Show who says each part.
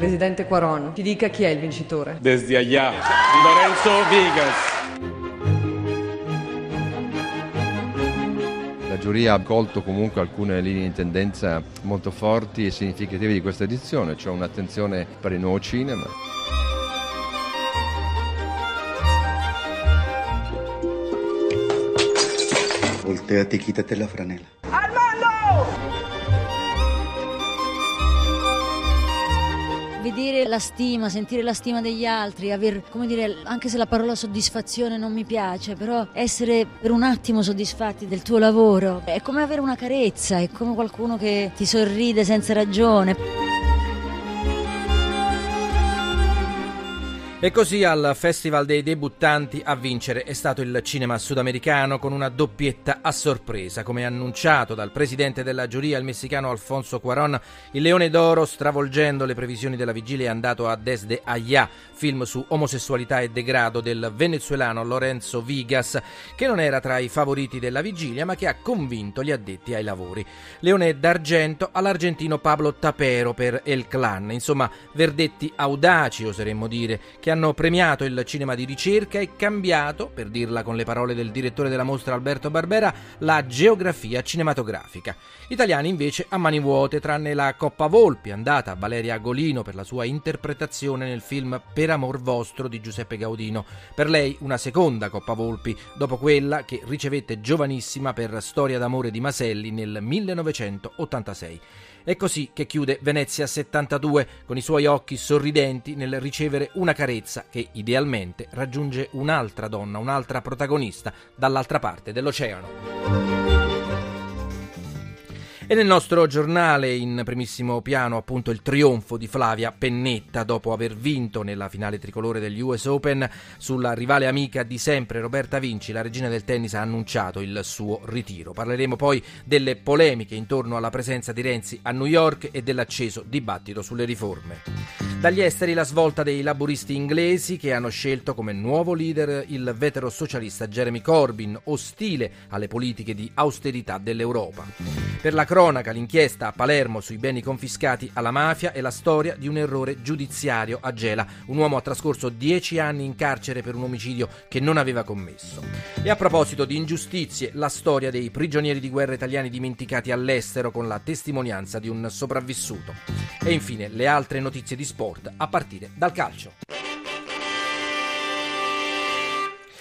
Speaker 1: Presidente Quaron, ci dica chi è il vincitore.
Speaker 2: Desde allá, Lorenzo Vigas.
Speaker 3: La giuria ha colto comunque alcune linee di tendenza molto forti e significative di questa edizione, cioè un'attenzione per il nuovo cinema.
Speaker 4: Volteate e quítate la franela.
Speaker 5: La stima, sentire la stima degli altri, aver, come dire, anche se la parola soddisfazione non mi piace, però essere per un attimo soddisfatti del tuo lavoro è come avere una carezza, è come qualcuno che ti sorride senza ragione.
Speaker 6: E così al Festival dei debuttanti a vincere è stato il cinema sudamericano con una doppietta a sorpresa. Come annunciato dal presidente della giuria, il messicano Alfonso Cuaron, il Leone d'Oro, stravolgendo le previsioni della vigilia, è andato a Desde Allá, film su omosessualità e degrado del venezuelano Lorenzo Vigas, che non era tra i favoriti della vigilia, ma che ha convinto gli addetti ai lavori. Leone d'Argento all'argentino Pablo Tapero per El Clan. Insomma, verdetti audaci, oseremmo dire, che hanno premiato il cinema di ricerca e cambiato, per dirla con le parole del direttore della mostra Alberto Barbera, la geografia cinematografica. Italiani invece a mani vuote, tranne la Coppa Volpi, andata a Valeria Agolino per la sua interpretazione nel film Per amor vostro di Giuseppe Gaudino. Per lei una seconda Coppa Volpi, dopo quella che ricevette giovanissima per Storia d'amore di Maselli nel 1986. È così che chiude Venezia 72 con i suoi occhi sorridenti nel ricevere una carezza che idealmente raggiunge un'altra donna, un'altra protagonista dall'altra parte dell'oceano. E nel nostro giornale in primissimo piano appunto il trionfo di Flavia Pennetta dopo aver vinto nella finale tricolore degli US Open sulla rivale amica di sempre Roberta Vinci, la regina del tennis ha annunciato il suo ritiro. Parleremo poi delle polemiche intorno alla presenza di Renzi a New York e dell'acceso dibattito sulle riforme. Dagli esteri la svolta dei laburisti inglesi che hanno scelto come nuovo leader il vetero socialista Jeremy Corbyn, ostile alle politiche di austerità dell'Europa. Per la cronaca, l'inchiesta a Palermo sui beni confiscati alla mafia è la storia di un errore giudiziario a Gela. Un uomo ha trascorso dieci anni in carcere per un omicidio che non aveva commesso. E a proposito di ingiustizie, la storia dei prigionieri di guerra italiani dimenticati all'estero con la testimonianza di un sopravvissuto. E infine le altre notizie di sport a partire dal calcio.